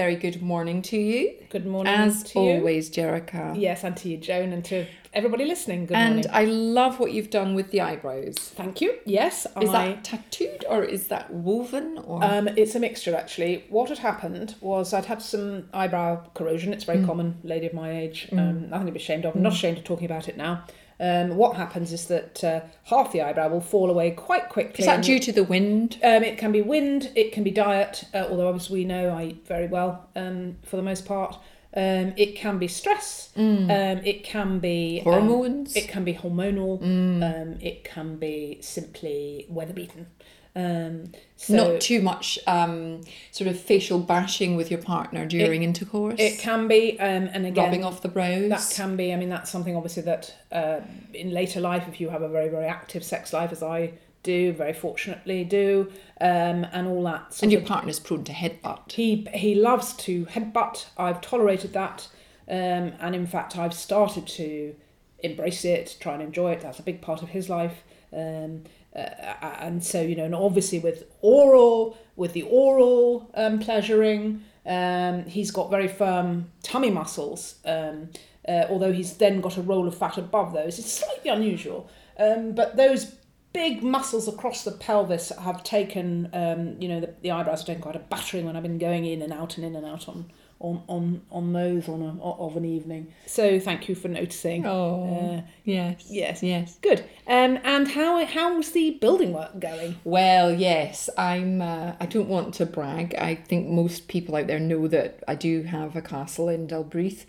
very good morning to you. Good morning As to you. always, Jericha. Yes, and to you, Joan, and to everybody listening. Good And morning. I love what you've done with the eyebrows. Thank you. Yes, Is I. that tattooed or is that woven or Um, it's a mixture actually. What had happened was I'd had some eyebrow corrosion. It's Mm. very common, lady of my age. Um, nothing to be ashamed of. I'm not ashamed of talking about it now. Um, what happens is that uh, half the eyebrow will fall away quite quickly. is that due to the wind? Um, it can be wind, it can be diet, uh, although obviously we know, I eat very well um, for the most part. Um, it can be stress. Um, it can be um, Hormones? it can be hormonal. Mm. Um, it can be simply weather beaten. Um, so Not too much um, sort of facial bashing with your partner during intercourse. it can be, um, and again, rubbing off the brows. That can be. I mean, that's something obviously that uh, in later life, if you have a very very active sex life, as I do, very fortunately do, um, and all that. Sort and your of- partner's prone to headbutt. He he loves to headbutt. I've tolerated that, um, and in fact, I've started to embrace it, try and enjoy it. That's a big part of his life. Um, uh, and so you know, and obviously with oral, with the oral um, pleasuring, um, he's got very firm tummy muscles. Um, uh, although he's then got a roll of fat above those, it's slightly unusual. Um, but those big muscles across the pelvis have taken, um, you know, the, the eyebrows have taken quite a battering when I've been going in and out and in and out on on on, on those on a, of an evening. So thank you for noticing. Oh, Uh, yes. yes. Yes. Good. Um, and how how's the building work going? Well, yes, I'm. Uh, I don't want to brag. I think most people out there know that I do have a castle in Delbreath,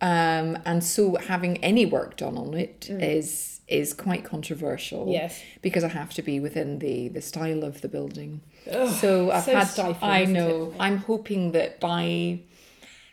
um, and so having any work done on it is is quite controversial. Mm. Yes. because I have to be within the the style of the building. so I've so had. stifling, I know. I'm hoping that by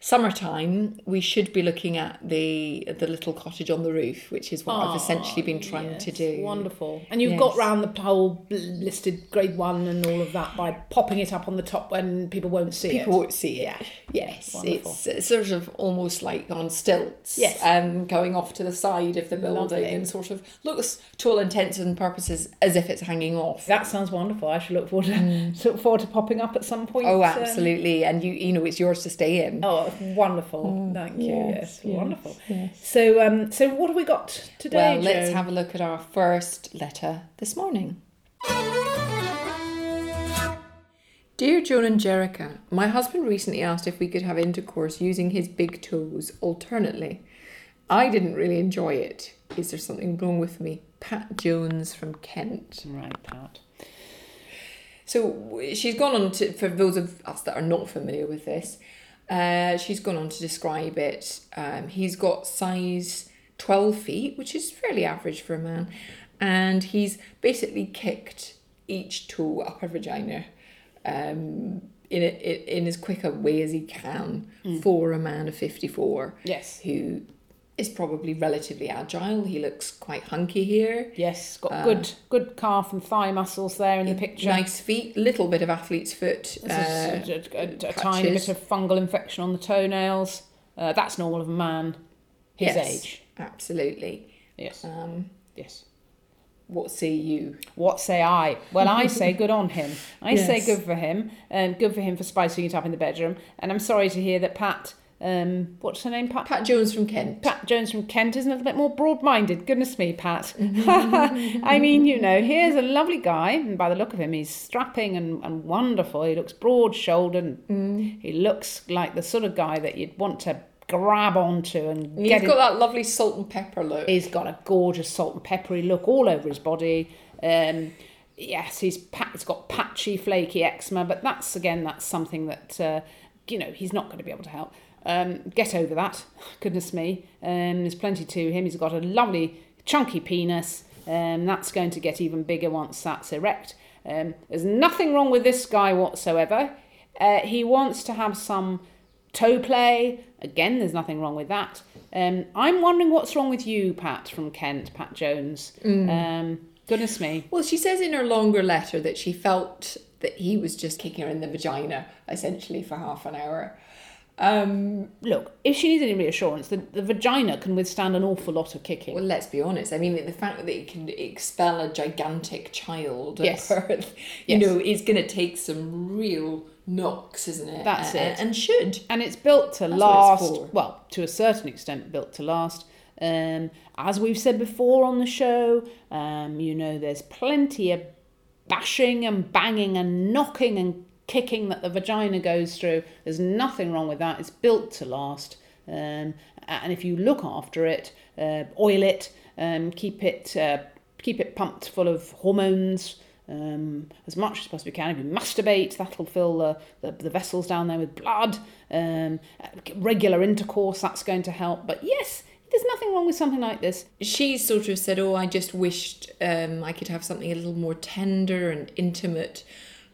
summertime we should be looking at the the little cottage on the roof, which is what I've essentially been trying to do. Wonderful. And you've Yes. got round the whole listed grade one and all of that by popping it up on the top when people won't see People it. won't see it. Yes, Wonderful. it's, it's sort of almost like on stilts. Yes. Um, going off to the side of the building Lovely. and sort of looks to all intents and purposes as if it's hanging off. That sounds wonderful. I should look forward to look forward to popping up at some point. Oh, uh, absolutely. And you, you know, it's yours to stay in. Oh, wonderful! Thank you. yes, Yes, yes, wonderful. yes. So, um, so what have we got today? well, let's Joan? have a look at our first letter this morning. Dear Joan and Jericha, my husband recently asked if we could have intercourse using his big toes alternately. I didn't really enjoy it. Is there something wrong with me? Pat Jones from Kent. right, Pat. So she's gone on to, for those of us that are not familiar with this, uh, she's gone on to describe it. Um, he's got size 12 feet, which is fairly average for a man, and he's basically kicked each toe up her vagina um, in, a, in as quick a way as he can for a man of 54 Yes. who is probably relatively agile. He looks quite hunky here. Yes, got good good calf and thigh muscles there in the picture. Nice feet, little bit of athlete's foot. Uh, a, a, a, a tiny bit of fungal infection on the toenails. Uh, that's normal of a man his yes, age. Absolutely. Yes. Um, Yes. what say you? What say I? Well, I say good on him. I say good for him, and good for him for spicing it up in the bedroom. And I'm sorry to hear that Pat, um, what's her name? Pat. Pat Jones from Kent. Pat Jones from Kent is a little bit more broad-minded. Goodness me, Pat. I mean, you know, here's a lovely guy, and by the look of him, he's strapping and, and wonderful. He looks broad-shouldered. And He looks like the sort of guy that you'd want to grab onto and He's got that lovely salt and pepper look. He's got a gorgeous salt and peppery look all over his body. Um, yes, he's pa- he's got patchy, flaky eczema, but that's again that's something that uh, you know he's not going to be able to help. Um, get over that. Goodness me. Um, there's plenty to him. He's got a lovely chunky penis. Um, that's going to get even bigger once that's erect. Um, there's nothing wrong with this guy whatsoever. Uh, he wants to have some toe play. Again, there's nothing wrong with that. Um, I'm wondering what's wrong with you, Pat from Kent, Pat Jones. Um, goodness me. Well, she says in her longer letter that she felt that he was just kicking her in the vagina, essentially, for half an hour. Um, Look, if she needs any reassurance, the, the vagina can withstand an awful lot of kicking. well, let's be honest. I mean, the fact that it can expel a gigantic child Yes. at birth, you Yes. know, is going to take some real knocks, isn't it? That's it. And should. and it's built to That's last. Well, to a certain extent, built to last. Um, as we've said before on the show, um, you know, there's plenty of bashing and banging and knocking and kicking that the vagina goes through. There's nothing wrong with that. It's built to last. Um, and if you look after it, uh, oil it, um, keep it uh, keep it pumped full of hormones um, as much as possibly can. If you masturbate, that'll fill the, the, the vessels down there with blood. Um, regular intercourse, that's going to help. But yes, there's nothing wrong with something like this. She sort of said, "Oh, I just wished um, I could have something a little more tender and intimate,"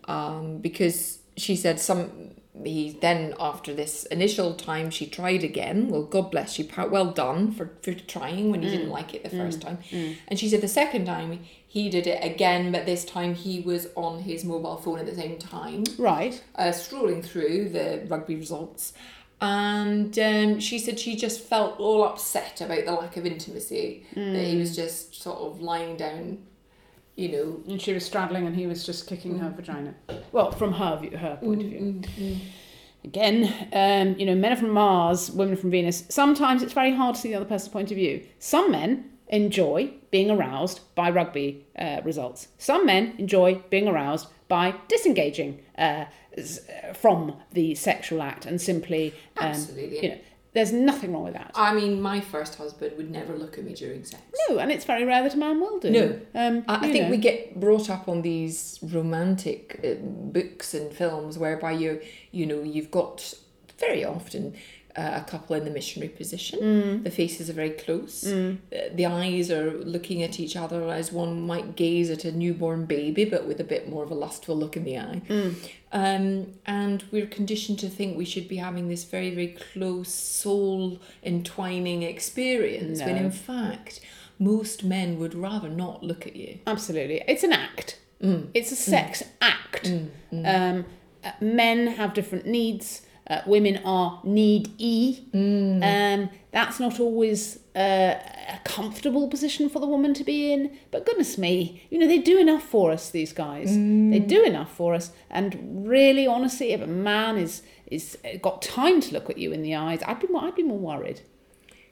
um, because she said some. He then after this initial time she tried again. Well, God bless you, well done for for trying when you didn't like it the first time. And she said the second time he did it again, but this time he was on his mobile phone at the same time Right. uh, strolling through the rugby results. And um, she said she just felt all upset about the lack of intimacy. That he was just sort of lying down, you know. And she was straddling and he was just kicking her vagina. Well, from her view, her point of view. Again, um, you know, men are from Mars, women from Venus. Sometimes it's very hard to see the other person's point of view. Some men enjoy being aroused by rugby uh, results. Some men enjoy being aroused by disengaging uh, uh, from the sexual act and simply, um, Absolutely. you know, there's nothing wrong with that. I mean, my first husband would never look at me during sex. No, and it's very rare that a man will do. No. um, I, I think know. we get brought up on these romantic uh, books and films whereby you you know you've got very often uh, a couple in the missionary position. Mm. The faces are very close. Uh, the eyes are looking at each other as one might gaze at a newborn baby, but with a bit more of a lustful look in the eye. Mm. Um, and we're conditioned to think we should be having this very very close soul entwining experience when in fact most men would rather not look at you. Absolutely. It's an act. Mm. It's a sex act. Um, uh, men have different needs. Uh, women are need e. Um, that's not always uh, a comfortable position for the woman to be in. But goodness me, you know they do enough for us. These guys, they do enough for us. And really, honestly, if a man is is uh, got time to look at you in the eyes, I'd be more, I'd be more worried.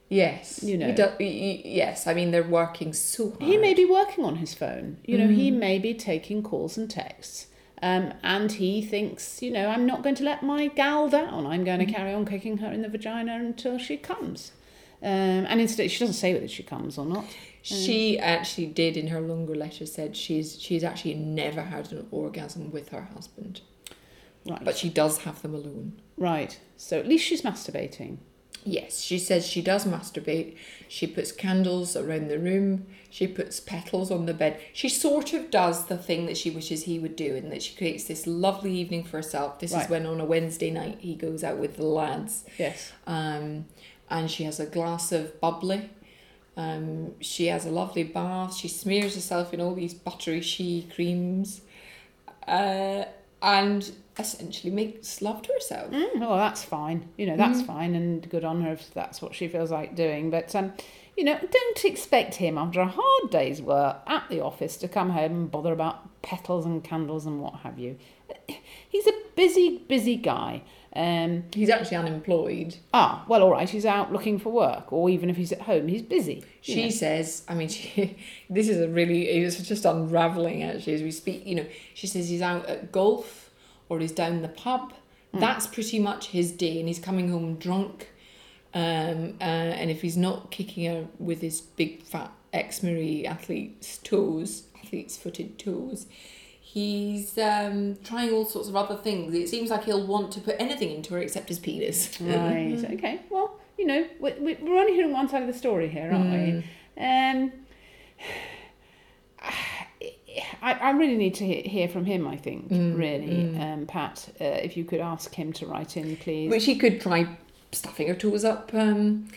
Yes, You know. He- he- yes, I mean they're working so hard. He may be working on his phone. You know, he may be taking calls and texts. Um, and he thinks, you know, I'm not going to let my gal down. I'm going to carry on kicking her in the vagina until she comes. Um, and instead, she doesn't say whether she comes or not. She actually did in her longer letter said she's she's actually never had an orgasm with her husband, Right. but she does have them alone. right. So at least she's masturbating. Yes, she says she does masturbate. She puts candles around the room. She puts petals on the bed. She sort of does the thing that she wishes he would do, and that she creates this lovely evening for herself. This Right. is when on a Wednesday night he goes out with the lads. Yes. um, and she has a glass of bubbly. Um, she has a lovely bath. She smears herself in all these buttery she creams, uh, and essentially makes love to herself. Mm, well, that's fine. You know, that's fine and good on her if that's what she feels like doing. But, um, you know, don't expect him after a hard day's work at the office to come home and bother about petals and candles and what have you. He's a busy, busy guy. Um, He's actually unemployed. ah, well, all right, he's out looking for work, or even if he's at home, he's busy. She know. says, I mean, she, this is a really, it's just unraveling actually as we speak. You know, she says he's out at golf or he's down the pub. That's pretty much his day, and he's coming home drunk. Um, uh, and if he's not kicking her with his big fat ex Marie athlete's toes, athlete's footed toes, he's um, trying all sorts of other things. It seems like he'll want to put anything into her except his penis. Right. Okay. Well, you know, we, we, we're only hearing one side of the story here, aren't we? Um, I, I really need to hear from him. I think really, um, Pat. Uh, if you could ask him to write in, please. Which he could try stuffing her toes up um,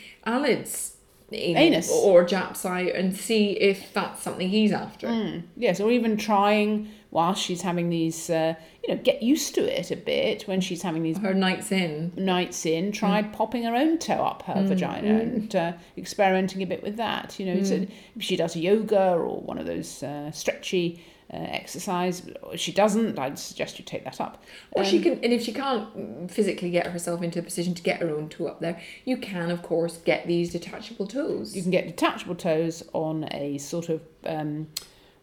Anus. or Jap's eye and see if that's something he's after. Mm, yes, or even trying while she's having these, uh, you know, get used to it a bit when she's having these Her nights in. nights in, try popping her own toe up her vagina and uh, experimenting a bit with that. You know, so if she does yoga or one of those uh, stretchy uh, exercise. If she doesn't, I'd suggest you take that up. Or she Um, can, and if she can't physically get herself into a position to get her own toe up there, you can, of course, get these detachable toes. You can get detachable toes on a sort of um,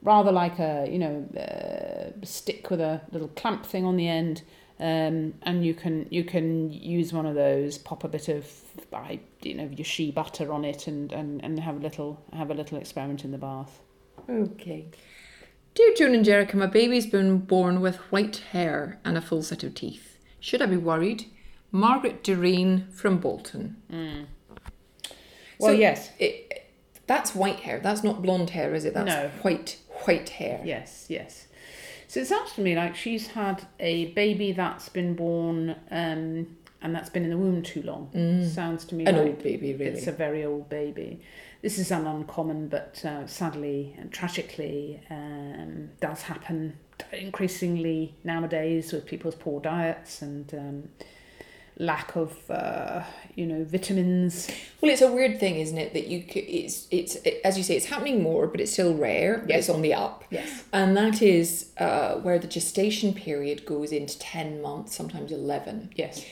rather like a you know uh, stick with a little clamp thing on the end, um, and you can you can use one of those, pop a bit of I you know your shea butter on it, and, and, and have a little have a little experiment in the bath. Okay. Dear June and Jericha, my baby's been born with white hair and a full set of teeth. Should I be worried? Margaret Doreen from Bolton. Well, So- yes, It, that's white hair. That's not blonde hair, is it? That's No. white, white hair. Yes, yes. So it sounds to me like she's had a baby that's been born um, and that's been in the womb too long. Sounds to me Mm. An like old baby, really. it's a very old baby. This is an uncommon, but uh, sadly and tragically um, does happen increasingly nowadays with people's poor diets and um, lack of, uh, you know, vitamins. Well, it's a weird thing, isn't it? That you c it's it's it, as you say, it's happening more, but it's still rare. Yes. It's on the up. Yes. And that is uh, where the gestation period goes into 10 months, sometimes 11. Yes.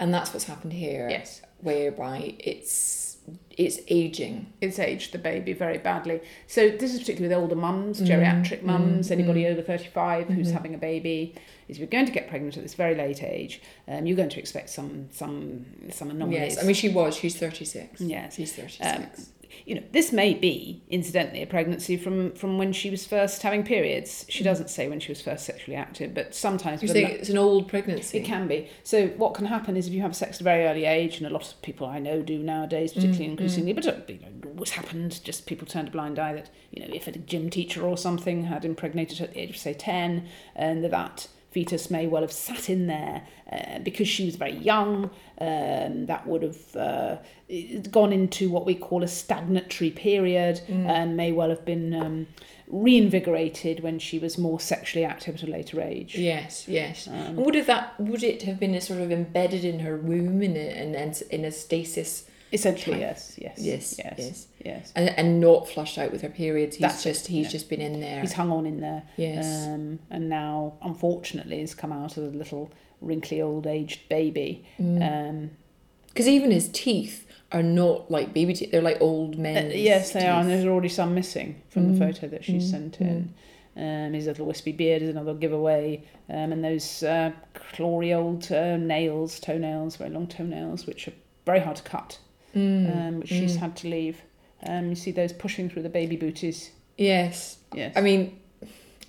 And that's what's happened here. Yes. Whereby it's it's aging. it's aged the baby very badly. So this is particularly with older mums, Mm, geriatric mums, anybody over 35 who's Mm-hmm. having a baby. Is you're going to get pregnant at this very late age, um, you're going to expect some some some anomalies. Yes. I mean, she was. She's 36. Yes. She's 36. Um, you know, this may be incidentally a pregnancy from from when she was first having periods. She mm. doesn't say when she was first sexually active, but sometimes a saying it's an old pregnancy. it can be. So what can happen is if you have sex at a very early age, and a lot of people I know do nowadays, particularly mm, increasingly, mm. but uh, you know, it always happened. Just people turned a blind eye. That you know, if a gym teacher or something had impregnated her at the age of say ten, and that that fetus may well have sat in there uh, because she was very young. Um, that would have uh, gone into what we call a stagnatory period, and may well have been. Um, reinvigorated when she was more sexually active at a later age. Yes, yes. Um, would have that would it have been a sort of embedded in her womb in a in a, in a stasis Essentially, Time. yes, yes, Yes, yes, yes. yes. and, and not flushed out with her periods? He's That's it, just he's yeah. just been in there. He's hung on in there. Yes. Um, and now, unfortunately, has come out as a little wrinkly old aged baby. Mm. Um, Because even his teeth are not like baby teeth; they're like old uh, yes, they are, and there's already some missing from Mm, the photo that she mm, sent in. Um, his little wispy beard is another giveaway, um, and those uh, clawy old uh, nails, toenails, very long toenails, which are very hard to cut, Mm, um, she's mm. had to leave. Um, you see those pushing through the baby booties. Yes, Yes. I mean,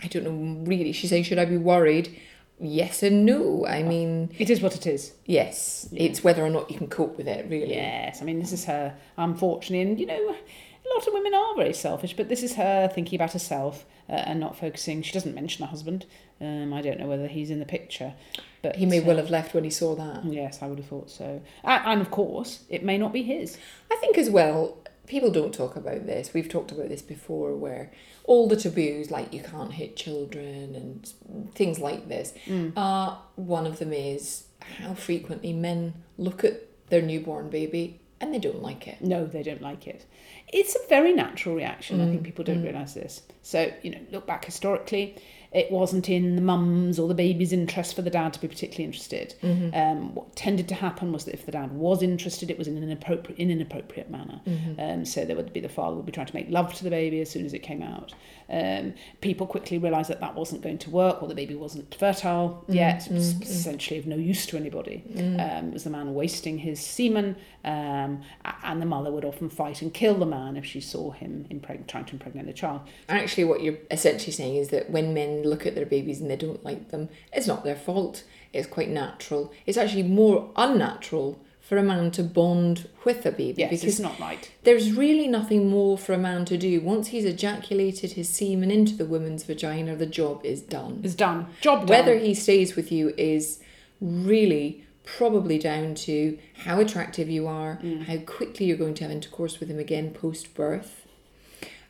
I don't know really. She's saying, should I be worried? Yes and no. I mean, it is what it is. yes, Yeah. it's whether or not you can cope with it. Really. Yes, I mean, this is her, unfortunately, and you know, a lot of women are very selfish, but this is her thinking about herself uh, and not focusing. She doesn't mention her husband. Um, I don't know whether he's in the picture, but He may well have left when he saw that. Yes, I would have thought so. And, of course, it may not be his. I think as well, people don't talk about this. We've talked about this before, where all the taboos, like you can't hit children and things like this, Mm. uh, one of them is how frequently men look at their newborn baby and they don't like it. No, they don't like it. It's a very natural reaction. I think Mm, people don't mm. realise this. So, you know, look back historically, it wasn't in the mum's or the baby's interest for the dad to be particularly interested. Mm-hmm. Um, what tended to happen was that if the dad was interested, it was in an inappropriate, in an appropriate manner. Mm-hmm. Um, so there would be the father would be trying to make love to the baby as soon as it came out. Um, people quickly realised that that wasn't going to work, or the baby wasn't fertile yet. It was mm, mm. essentially of no use to anybody. Mm. Um, it was the man wasting his semen, um, and the mother would often fight and kill the man if she saw him impreg- trying to impregnate the child. Actually, what you're essentially saying is that when men look at their babies and they don't like them, it's not their fault. It's quite natural. It's actually more unnatural for a man to bond with a baby Yes, because it's not right. There's really nothing more for a man to do. Once he's ejaculated his semen into the woman's vagina, the job is done. It's done. Job done. Whether he stays with you is really probably down to how attractive you are, Mm. how quickly you're going to have intercourse with him again post birth,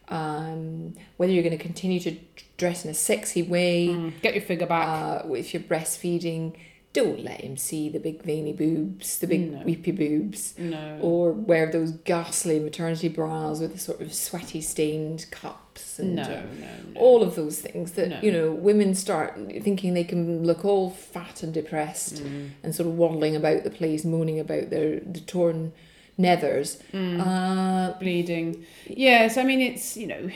um, whether you're going to continue to dress in a sexy way, Mm, get your figure back. uh, if you're breastfeeding. don't let him see the big veiny boobs, the big No. weepy boobs, No. or wear those ghastly maternity bras with the sort of sweaty stained cups and no, uh, all of those things that you know women start thinking they can look all fat and depressed Mm. and sort of waddling about the place moaning about their the torn nethers Mm. uh, bleeding. Yes, I mean it's you know,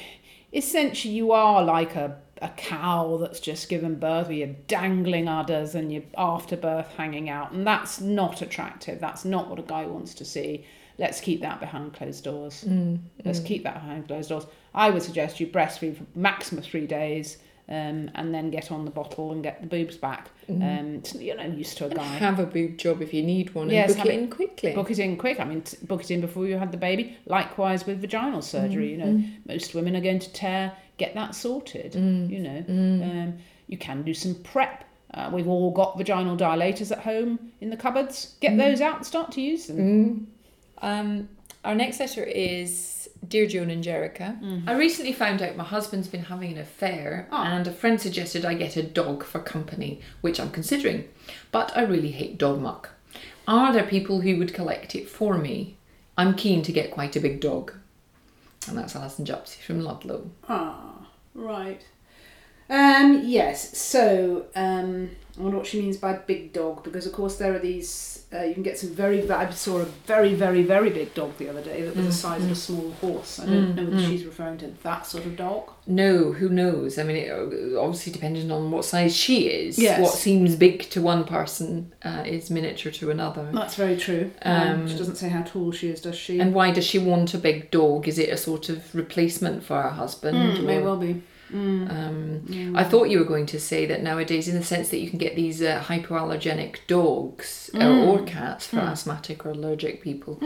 essentially you are like a a cow that's just given birth with your dangling udders and your afterbirth hanging out, and that's not attractive. That's not what a guy wants to see. Let's keep that behind closed doors. mm, Let's keep that behind closed doors. I would suggest you breastfeed for maximum three days. Um, and then get on the bottle and get the boobs back. Um, so you're not used to a and guy. have a boob job if you need one Yes, and have book it it- in quickly Book it in quick. I mean, t- book it in before you had the baby. Likewise with vaginal surgery. You know, most women are going to tear. Get that sorted. You know, um, you can do some prep. Uh, we've all got vaginal dilators at home in the cupboards. Get those out and start to use them. Mm. Um, our next letter is Dear Joan and Jericha. I recently found out my husband's been having an affair, Oh. and a friend suggested I get a dog for company, which I'm considering. But I really hate dog muck. Are there people who would collect it for me? I'm keen to get quite a big dog. And that's Alison Jupsy from Ludlow. Ah, right. Um, yes, so um, I wonder what she means by big dog because, of course, there are these. Uh, you can get some very. I saw a very, very, very big dog the other day that was the size of a small horse. I don't know whether she's referring to that sort of dog. No, who knows? I mean, it, obviously, depending on what size she is, Yes. what seems big to one person uh, is miniature to another. That's very true. Um, Um, she doesn't say how tall she is, does she? And why does she want a big dog? Is it a sort of replacement for her husband? Mm, may well be. Mm. Um, I thought you were going to say that nowadays, in the sense that you can get these uh, hypoallergenic dogs uh, Mm. or cats for asthmatic or allergic people,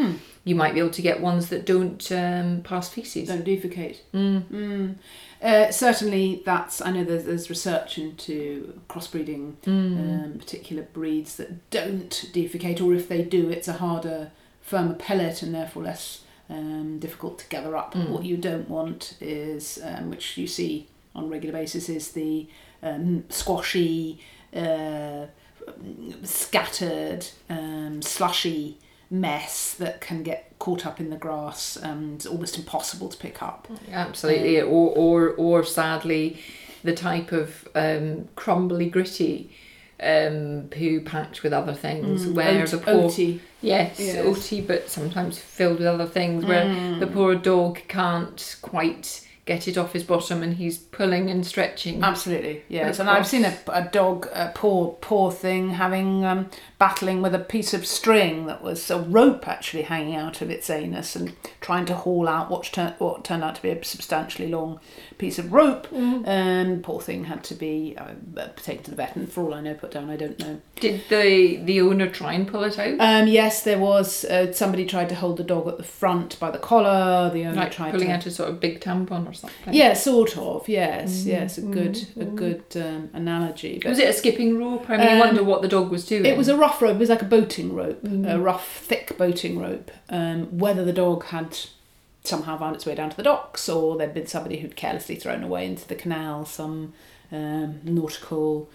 you might be able to get ones that don't um, pass feces. Don't defecate. Mm. Uh, certainly, that's. I know there's, there's research into crossbreeding um, particular breeds that don't defecate, or if they do, it's a harder, firmer pellet and therefore less um, difficult to gather up. What you don't want is, um, which you see on a regular basis, is the um, squashy, uh, scattered, um, slushy mess that can get caught up in the grass and almost impossible to pick up. Absolutely, or, or or sadly, the type of um, crumbly, gritty um, poo packed with other things, where Oat- the poor oaty. yes, Yes. oaty, but sometimes filled with other things, where the poor dog can't quite get it off his bottom, and he's pulling and stretching. Absolutely, yes. And I've seen a, a dog, a poor, poor thing, having um, battling with a piece of string that was a rope actually hanging out of its anus and trying to haul out what, what turned out to be a substantially long piece of rope. And poor thing had to be uh, taken to the vet, and for all I know, put down. I don't know. Did the the owner try and pull it out? Um, yes, there was uh, somebody tried to hold the dog at the front by the collar. The owner like tried pulling to out a sort of big tampon or something. Yeah, sort of. Yes, yes, a good, a good um, analogy. But Was it a skipping rope? I mean, you Um, wonder what the dog was doing. it was a rough rope. It was like a boating rope, a rough, thick boating rope. Um, whether the dog had somehow found its way down to the docks, or there'd been somebody who'd carelessly thrown away into the canal some um, nautical.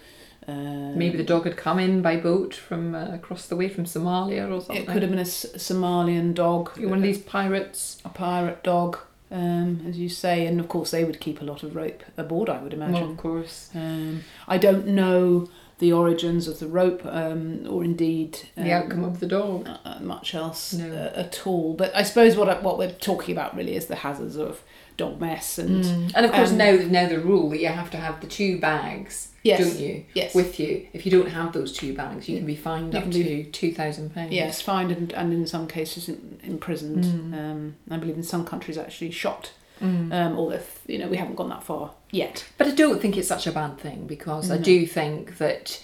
Uh, Maybe the dog had come in by boat from uh, across the way from Somalia or something. it could have been a S- Somalian dog, One of these pirates. a pirate dog, um, as you say, and of course they would keep a lot of rope aboard. I would imagine. Well, of course. Um, I don't know the origins of the rope, um, or indeed The um, outcome of the dog. uh, much else No. uh, at all. But I suppose what what we're talking about really is the hazards of dog mess and Mm. And of course, um, now now the rule that you have to have the two bags, Yes. don't you? Yes. With you. If you don't have those two bags, you can be fined You up to two thousand pounds. yes, fined and, and in some cases in, imprisoned. Mm. Um, I believe in some countries actually shot. Mm. Um, although you know we haven't gone that far yet. But I don't think it's such a bad thing because I do think that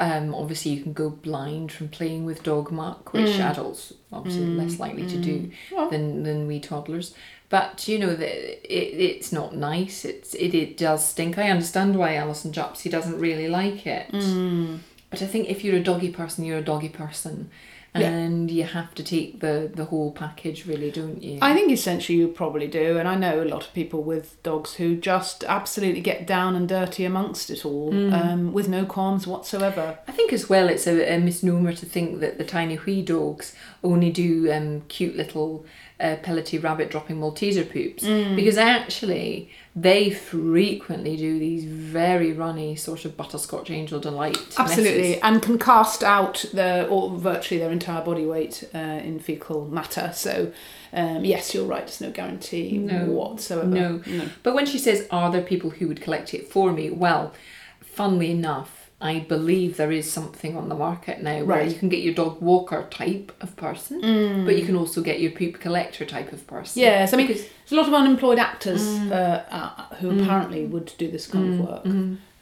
um, obviously you can go blind from playing with dog muck, which Mm. adults obviously are less likely to do Well, than than we toddlers. But you know that it, it's not nice. It's it, it does stink. I understand why Alison Jupsy doesn't really like it. mm, But I think if you're a doggy person, you're a doggy person, Yeah. and you have to take the the whole package, really, don't you? I think essentially you probably do, and I know a lot of people with dogs who just absolutely get down and dirty amongst it all, um, with no qualms whatsoever. I think as well it's a, a misnomer to think that the tiny wee dogs only do um, cute little uh, pellety rabbit dropping Malteser poops because actually they frequently do these very runny sort of butterscotch angel delight. Absolutely, messes. and can cast out the or virtually their entire body weight uh, in fecal matter. So, um, yes, you're right. There's no guarantee No. whatsoever. No. But when she says, Are there people who would collect it for me? Well, funnily enough, I believe there is something on the market now where Right. you can get your dog walker type of person, but you can also get your poop collector type of person. Yes, I mean, Because- there's a lot of unemployed actors uh, uh, who apparently would do this kind of work.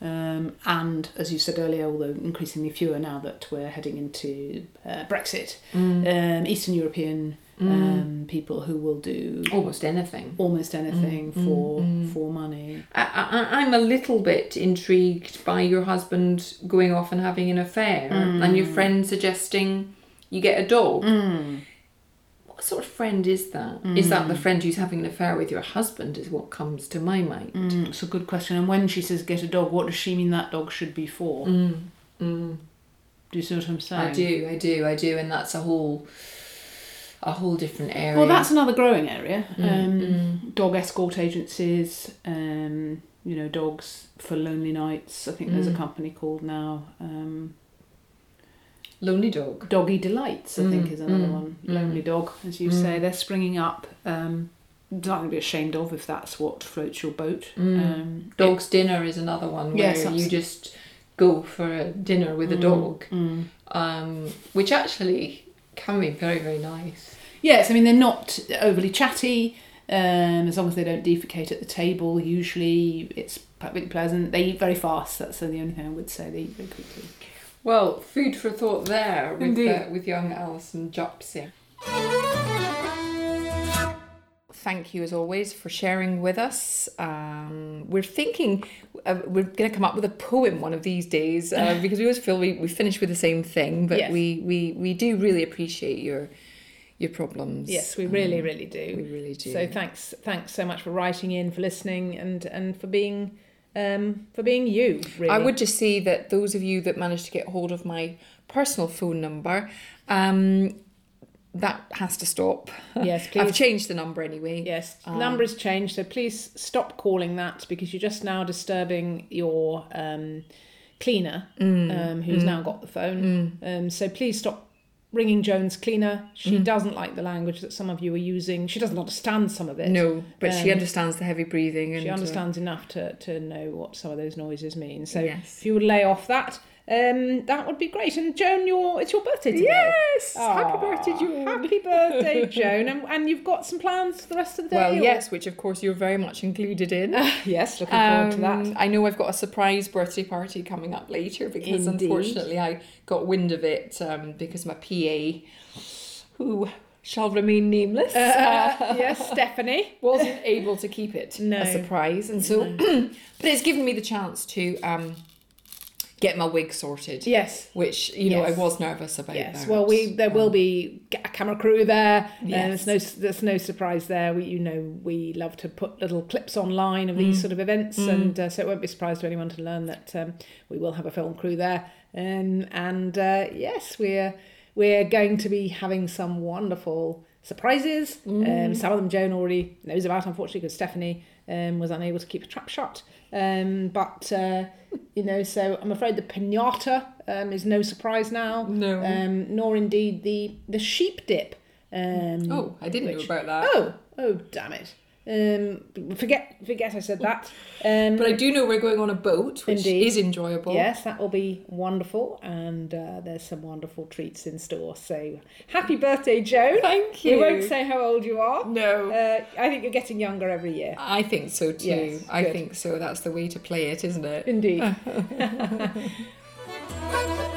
Um, and as you said earlier, although increasingly fewer now that we're heading into uh, Brexit, um, Eastern European um, people who will do almost anything. almost anything for for money. I, I, I'm a little bit intrigued by your husband going off and having an affair and your friend suggesting you get a dog. What sort of friend is that? Is that the friend who's having an affair with your husband? Is what comes to my mind. Mm, it's a good question. And when she says get a dog, what does she mean that dog should be for? Mm, mm. Do you see what I'm saying? I do, I do, I do, and that's a whole, a whole different area. Well, that's another growing area. Um, mm. Dog escort agencies, um, you know, dogs for lonely nights. I think there's a Mm. company called now um, lonely dog. Doggy Delights. I think Mm, is another mm, one. mm. Lonely dog, as you Mm. say, they're springing up. Um, nothing to be ashamed of if that's what floats your boat. Mm. Um, Dog's dinner is another one where Yes, you just go for a dinner with a Mm, dog, mm. um, which actually can be very very nice. Yes, I mean they're not overly chatty. Um, as long as they don't defecate at the table, usually it's perfectly pleasant. They eat very fast. That's the only thing I would say. They eat very quickly. Well, food for thought there with uh, with young Alison Jopsy. Thank you as always for sharing with us. Um, we're thinking uh, we're going to come up with a poem one of these days uh, because we always feel we, we finish with the same thing, but Yes. we, we, we do really appreciate your your problems. Yes, we really, Um, really do. we really do. So thanks, thanks so much for writing in, for listening, and and for being, um, for being you. Really, I would just say that those of you that managed to get hold of my personal phone number, um, that has to stop. Yes, please. I've changed the number anyway. Yes, Um, number has changed, so please stop calling that because you're just now disturbing your um, cleaner, Mm. um, who's now got the phone. Um, so please stop ringing Joan's cleaner. She Mm. doesn't like the language that some of you are using. She doesn't understand some of it. No, but she Um, understands the heavy breathing and She uh, understands enough to, to know what some of those noises mean. So Yes. if you would lay off that, um, that would be great. And Joan, your it's your birthday today. yes, happy Aw, birthday, Joan. Happy birthday, Joan. And, and you've got some plans for the rest of the day? Well, or- yes, which of course you're very much included in. yes, looking forward to Um, that. I know I've got a surprise birthday party coming up later because Indeed. unfortunately I got wind of it um, because my PA, who shall remain nameless, uh, yes, Stephanie. wasn't able to keep it No. a surprise, and so, but it's given me the chance to um, get my wig sorted. Yes. Which you know Yes. I was nervous about. Yes, well, we there will Um, be a camera crew there. and Yes. there's no there's no surprise there. We you know we love to put little clips online of these Mm. sort of events, Mm. and uh, so it won't be a surprise to anyone to learn that um, we will have a film crew there. Um, and uh, yes, we're we're going to be having some wonderful surprises. Mm. Um, some of them Joan already knows about, unfortunately, because Stephanie um, was unable to keep a trap shut. Um, but uh, you know, so I'm afraid the pinata um, is no surprise now No. um, nor indeed the the sheep dip. Um, oh, I didn't which- know about that. Oh, oh, damn it! Um, forget, forget I said that. Um, But I do know we're going on a boat, which Indeed. is enjoyable. yes, that will be wonderful, and uh, there's some wonderful treats in store. So happy birthday, Joan! Thank you. We you. won't say how old you are. No. Uh, I think you're getting younger every year. I think so too. Yes, I good. think so. That's the way to play it, isn't it? Indeed.